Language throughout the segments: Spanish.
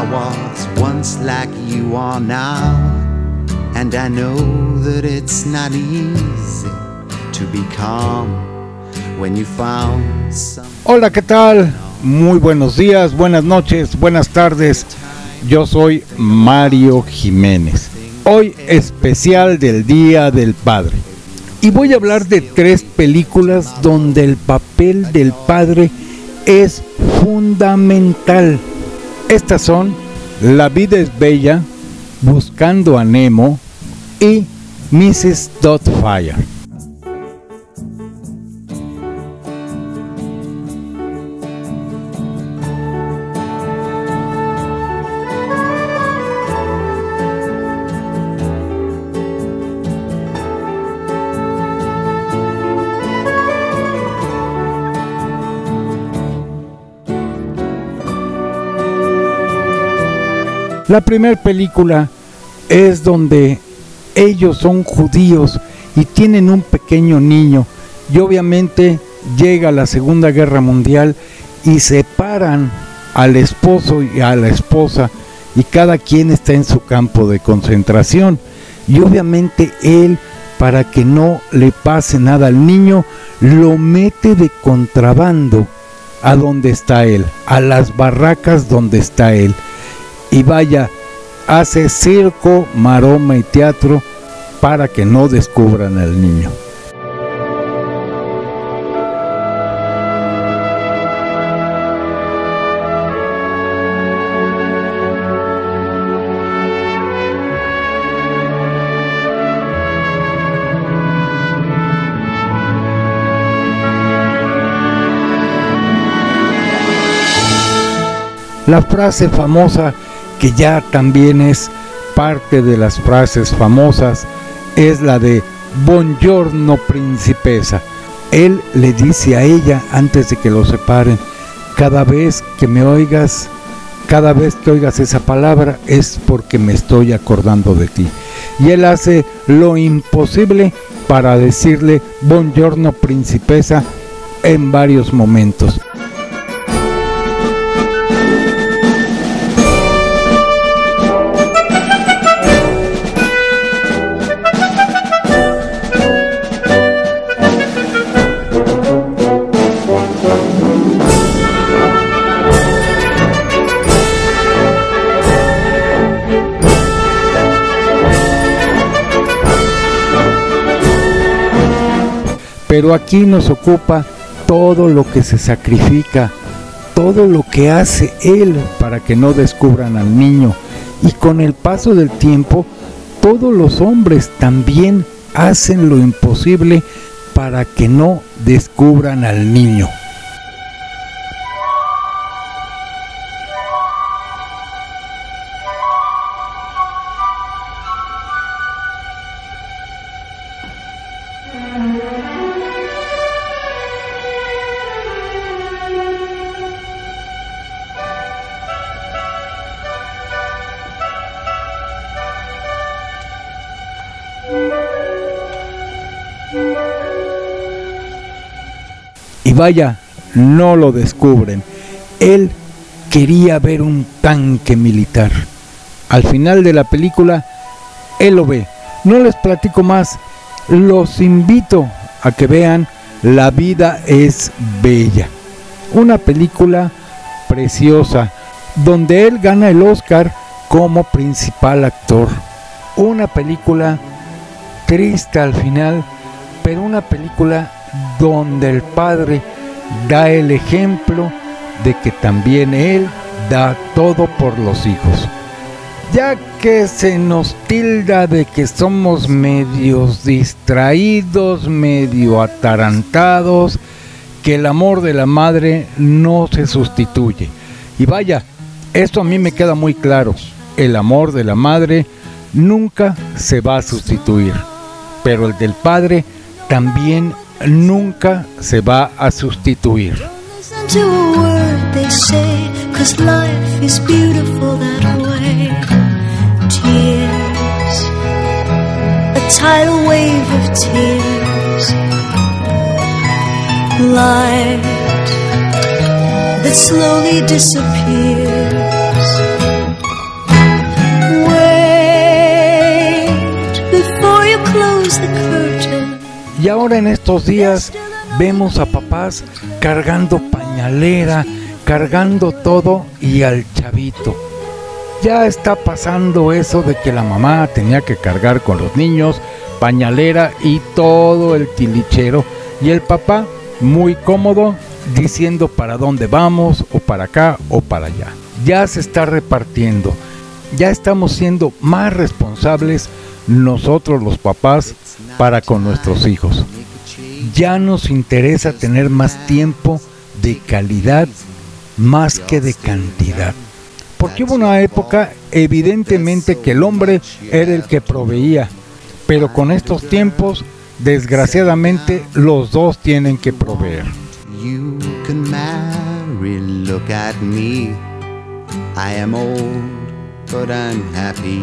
I was once like you are now, and I know that it's not easy to be calm. Hola, ¿qué tal? Muy buenos días, buenas noches, buenas tardes. Yo soy Mario Jiménez. Hoy especial del Día del Padre. Y voy a hablar de tres películas donde el papel del padre es fundamental. Estas son La vida es bella, Buscando a Nemo y Mrs. Doubtfire. La primera película es donde ellos son judíos y tienen un pequeño niño. Y obviamente llega la Segunda Guerra Mundial y separan al esposo y a la esposa y cada quien está en su campo de concentración. Y obviamente él para que no le pase nada al niño lo mete de contrabando a donde está él, a las barracas donde está él y vaya, hace circo, maroma y teatro para que no descubran al niño. La frase famosa que ya también es parte de las frases famosas, es la de Buongiorno principesa. Él le dice a ella antes de que lo separen, cada vez que me oigas, cada vez que oigas esa palabra es porque me estoy acordando de ti. Y él hace lo imposible para decirle Buongiorno principesa en varios momentos. Pero aquí nos ocupa todo lo que se sacrifica, todo lo que hace Él para que no descubran al niño. Y con el paso del tiempo, todos los hombres también hacen lo imposible para que no descubran al niño. Vaya, no lo descubren. Él quería ver un tanque militar. Al final de la película, él lo ve. No les platico más. Los invito a que vean La vida es bella. Una película preciosa donde él gana el Oscar como principal actor. Una película triste al final, pero una película donde el padre da el ejemplo de que también él da todo por los hijos. Ya que se nos tilda de que somos medios distraídos, medio atarantados, que el amor de la madre no se sustituye. Y vaya, esto a mí me queda muy claro. el amor de la madre nunca se va a sustituir, pero el del padre también nunca se va a sustituir. tidal wave of tears, light that slowly disappears. Y ahora en estos días vemos a papás cargando pañalera, cargando todo y al chavito ya está pasando eso de que la mamá tenía que cargar con los niños, pañalera y todo el tilichero. Y el papá, muy cómodo, diciendo para dónde vamos, o para acá, o para allá. Ya se está repartiendo. Ya estamos siendo más responsables nosotros los papás para con nuestros hijos. Ya nos interesa tener más tiempo de calidad más que de cantidad. Porque hubo una época evidentemente que el hombre era el que proveía, pero con estos tiempos desgraciadamente los dos tienen que proveer. I am old, but I'm happy.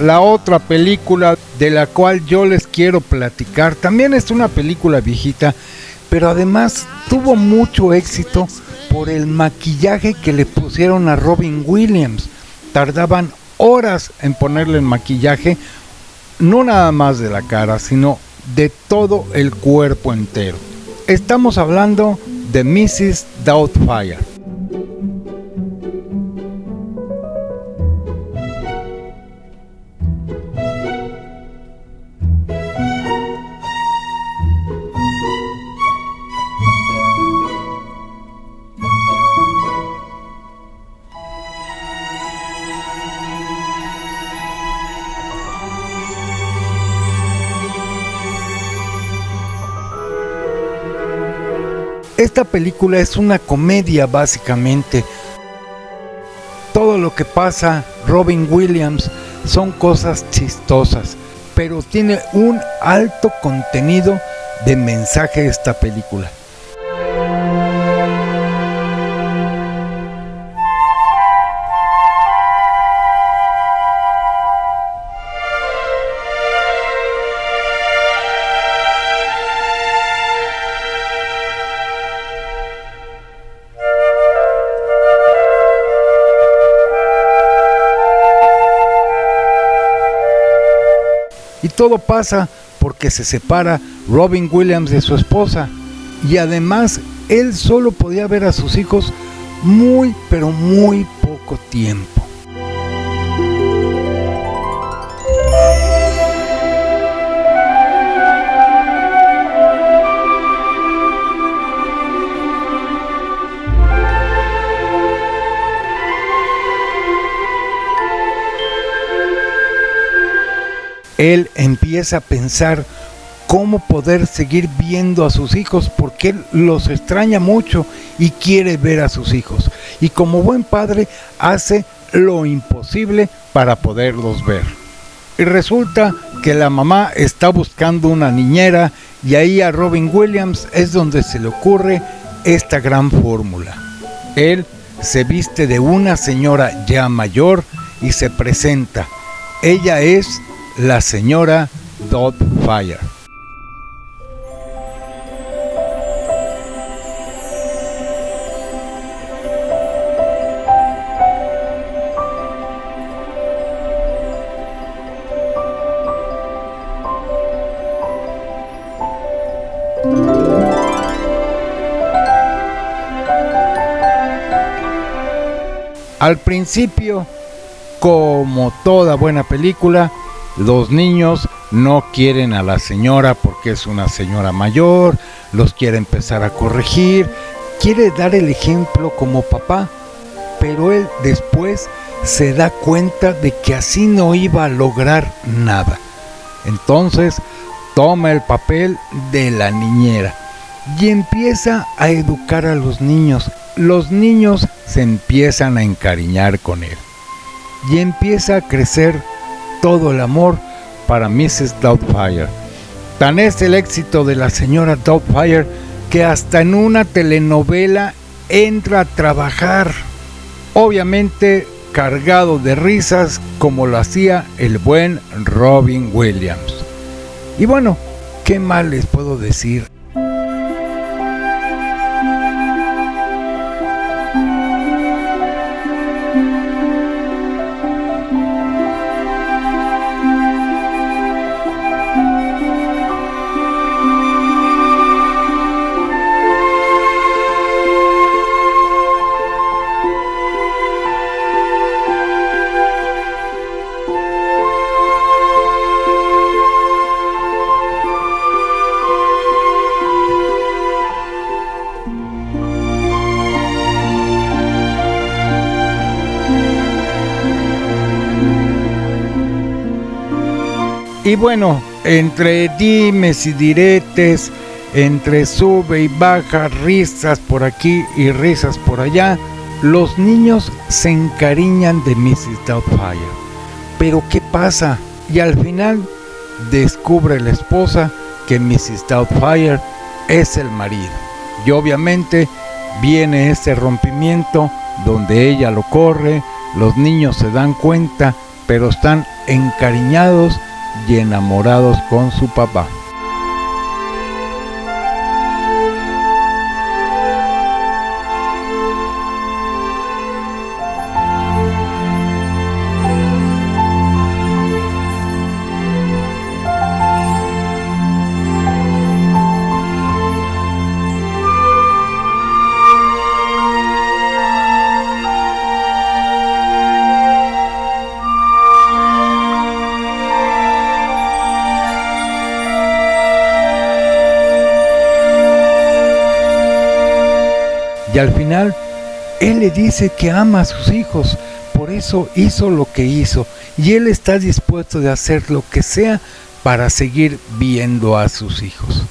La otra película de la cual yo les quiero platicar también es una película viejita, pero además tuvo mucho éxito por el maquillaje que le pusieron a Robin Williams. Tardaban horas en ponerle el maquillaje, no nada más de la cara, sino de todo el cuerpo entero. Estamos hablando de Mrs. Doubtfire. Esta película es una comedia básicamente. Todo lo que pasa Robin Williams son cosas chistosas, pero tiene un alto contenido de mensaje esta película. Todo pasa porque se separa Robin Williams de su esposa y además él solo podía ver a sus hijos muy pero muy poco tiempo. Él empieza a pensar cómo poder seguir viendo a sus hijos porque él los extraña mucho y quiere ver a sus hijos. Y como buen padre hace lo imposible para poderlos ver. Y resulta que la mamá está buscando una niñera y ahí a Robin Williams es donde se le ocurre esta gran fórmula. Él se viste de una señora ya mayor y se presenta. Ella es la señora Fire. Al principio como toda buena película, los niños no quieren a la señora porque es una señora mayor, los quiere empezar a corregir, quiere dar el ejemplo como papá, pero él después se da cuenta de que así no iba a lograr nada. Entonces toma el papel de la niñera y empieza a educar a los niños. Los niños se empiezan a encariñar con él y empieza a crecer todo el amor para Mrs. Doubtfire. Tan es el éxito de la señora Doubtfire que hasta en una telenovela entra a trabajar, obviamente cargado de risas como lo hacía el buen Robin Williams. Y bueno, ¿qué más les puedo decir? Y bueno, entre dimes y diretes, entre sube y baja, risas por aquí y risas por allá, los niños se encariñan de Mrs. Doubtfire. Pero ¿qué pasa? Y al final descubre la esposa que Mrs. Doubtfire es el marido. Y obviamente viene ese rompimiento donde ella lo corre, los niños se dan cuenta, pero están encariñados y enamorados con su papá. Él le dice que ama a sus hijos, por eso hizo lo que hizo. Y Él está dispuesto de hacer lo que sea para seguir viendo a sus hijos.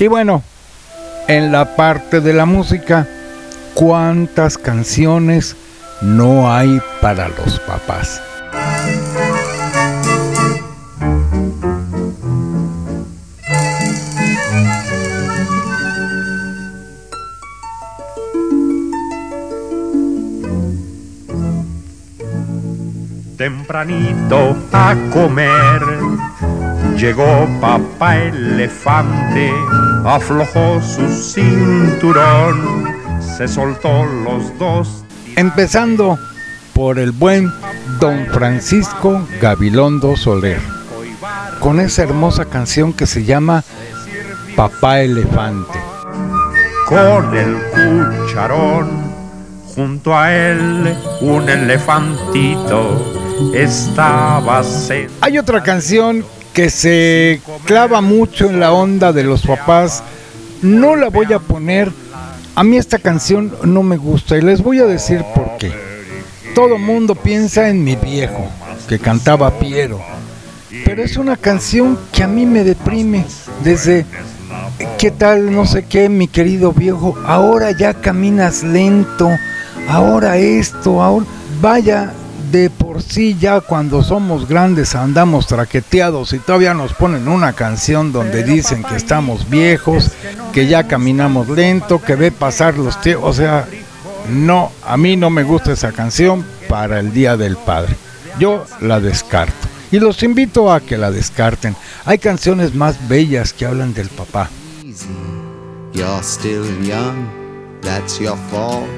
Y bueno, en la parte de la música, ¿cuántas canciones no hay para los papás? Tempranito a comer Llegó papá elefante, aflojó su cinturón, se soltó los dos. Empezando por el buen don Francisco Gabilondo Soler, con esa hermosa canción que se llama Papá Elefante. Con el cucharón, junto a él un elefantito estaba Hay otra canción que se clava mucho en la onda de los papás. No la voy a poner. A mí esta canción no me gusta y les voy a decir por qué. Todo mundo piensa en mi viejo, que cantaba Piero. Pero es una canción que a mí me deprime. Desde, ¿qué tal? No sé qué, mi querido viejo. Ahora ya caminas lento. Ahora esto, ahora... Vaya, de por sí ya cuando somos grandes andamos traqueteados y todavía nos ponen una canción donde dicen que estamos viejos, que ya caminamos lento, que ve pasar los tiempos, o sea, no, a mí no me gusta esa canción para el Día del Padre. Yo la descarto. Y los invito a que la descarten. Hay canciones más bellas que hablan del papá. You're still young, that's your fault.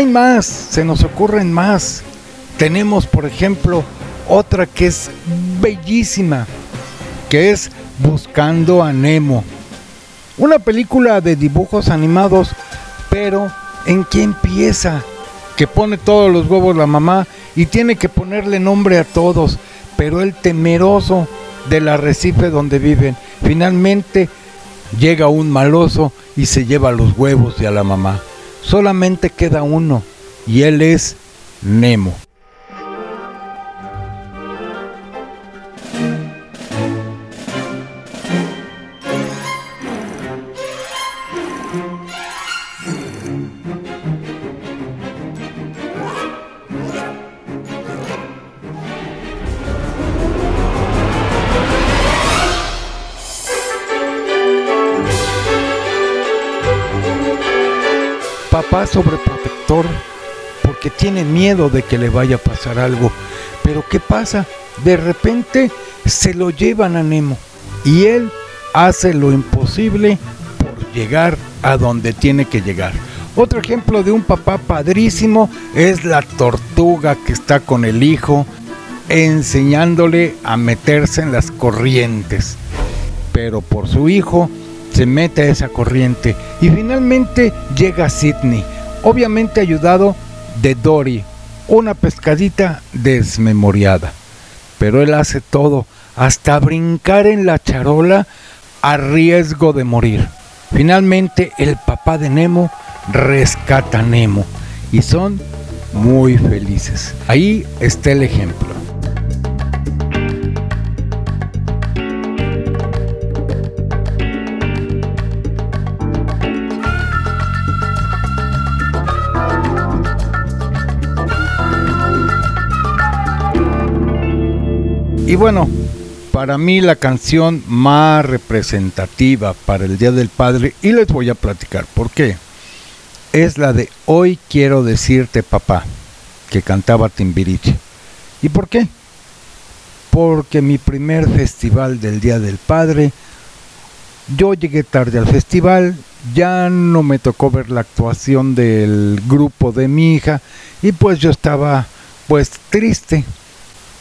Hay más, se nos ocurren más. Tenemos, por ejemplo, otra que es bellísima, que es Buscando a Nemo. Una película de dibujos animados, pero ¿en qué empieza? Que pone todos los huevos la mamá y tiene que ponerle nombre a todos, pero el temeroso del arrecife donde viven, finalmente llega un maloso y se lleva los huevos y a la mamá solamente queda uno y él es Nemo. De que le vaya a pasar algo. Pero ¿qué pasa? De repente se lo llevan a Nemo y él hace lo imposible por llegar a donde tiene que llegar. Otro ejemplo de un papá padrísimo es la tortuga que está con el hijo enseñándole a meterse en las corrientes. Pero por su hijo se mete a esa corriente y finalmente llega a Sydney, obviamente ayudado de Dory, una pescadita desmemoriada. Pero él hace todo, hasta brincar en la charola a riesgo de morir. Finalmente el papá de Nemo rescata a Nemo y son muy felices. Ahí está el ejemplo. Y bueno, para mí la canción más representativa para el Día del Padre, y les voy a platicar por qué, es la de Hoy quiero decirte papá, que cantaba Timbiriche. ¿Y por qué? Porque mi primer festival del Día del Padre, yo llegué tarde al festival, ya no me tocó ver la actuación del grupo de mi hija y pues yo estaba pues triste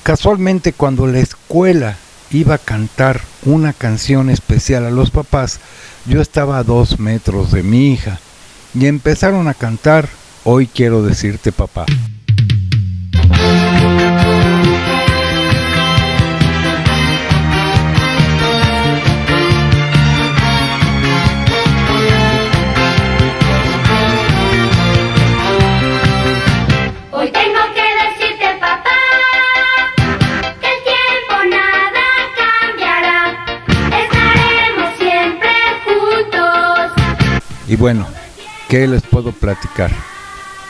Casualmente cuando la escuela iba a cantar una canción especial a los papás, yo estaba a dos metros de mi hija y empezaron a cantar Hoy quiero decirte papá. Y bueno, ¿qué les puedo platicar?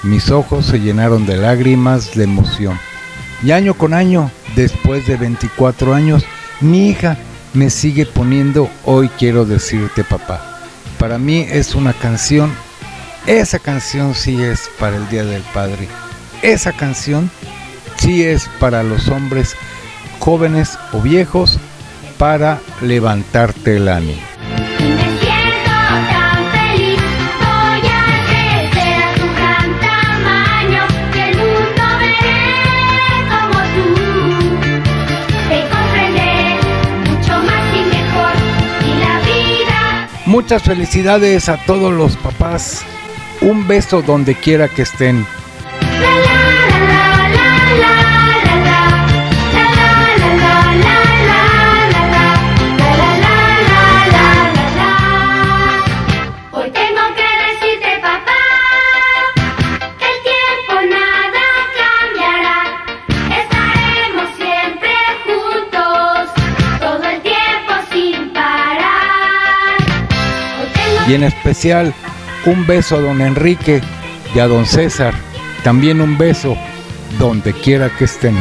Mis ojos se llenaron de lágrimas de emoción. Y año con año, después de 24 años, mi hija me sigue poniendo Hoy quiero decirte papá. Para mí es una canción, esa canción sí es para el Día del Padre. Esa canción sí es para los hombres jóvenes o viejos para levantarte el ánimo. Muchas felicidades a todos los papás. Un beso donde quiera que estén. Y en especial un beso a don Enrique y a don César. También un beso donde quiera que estén.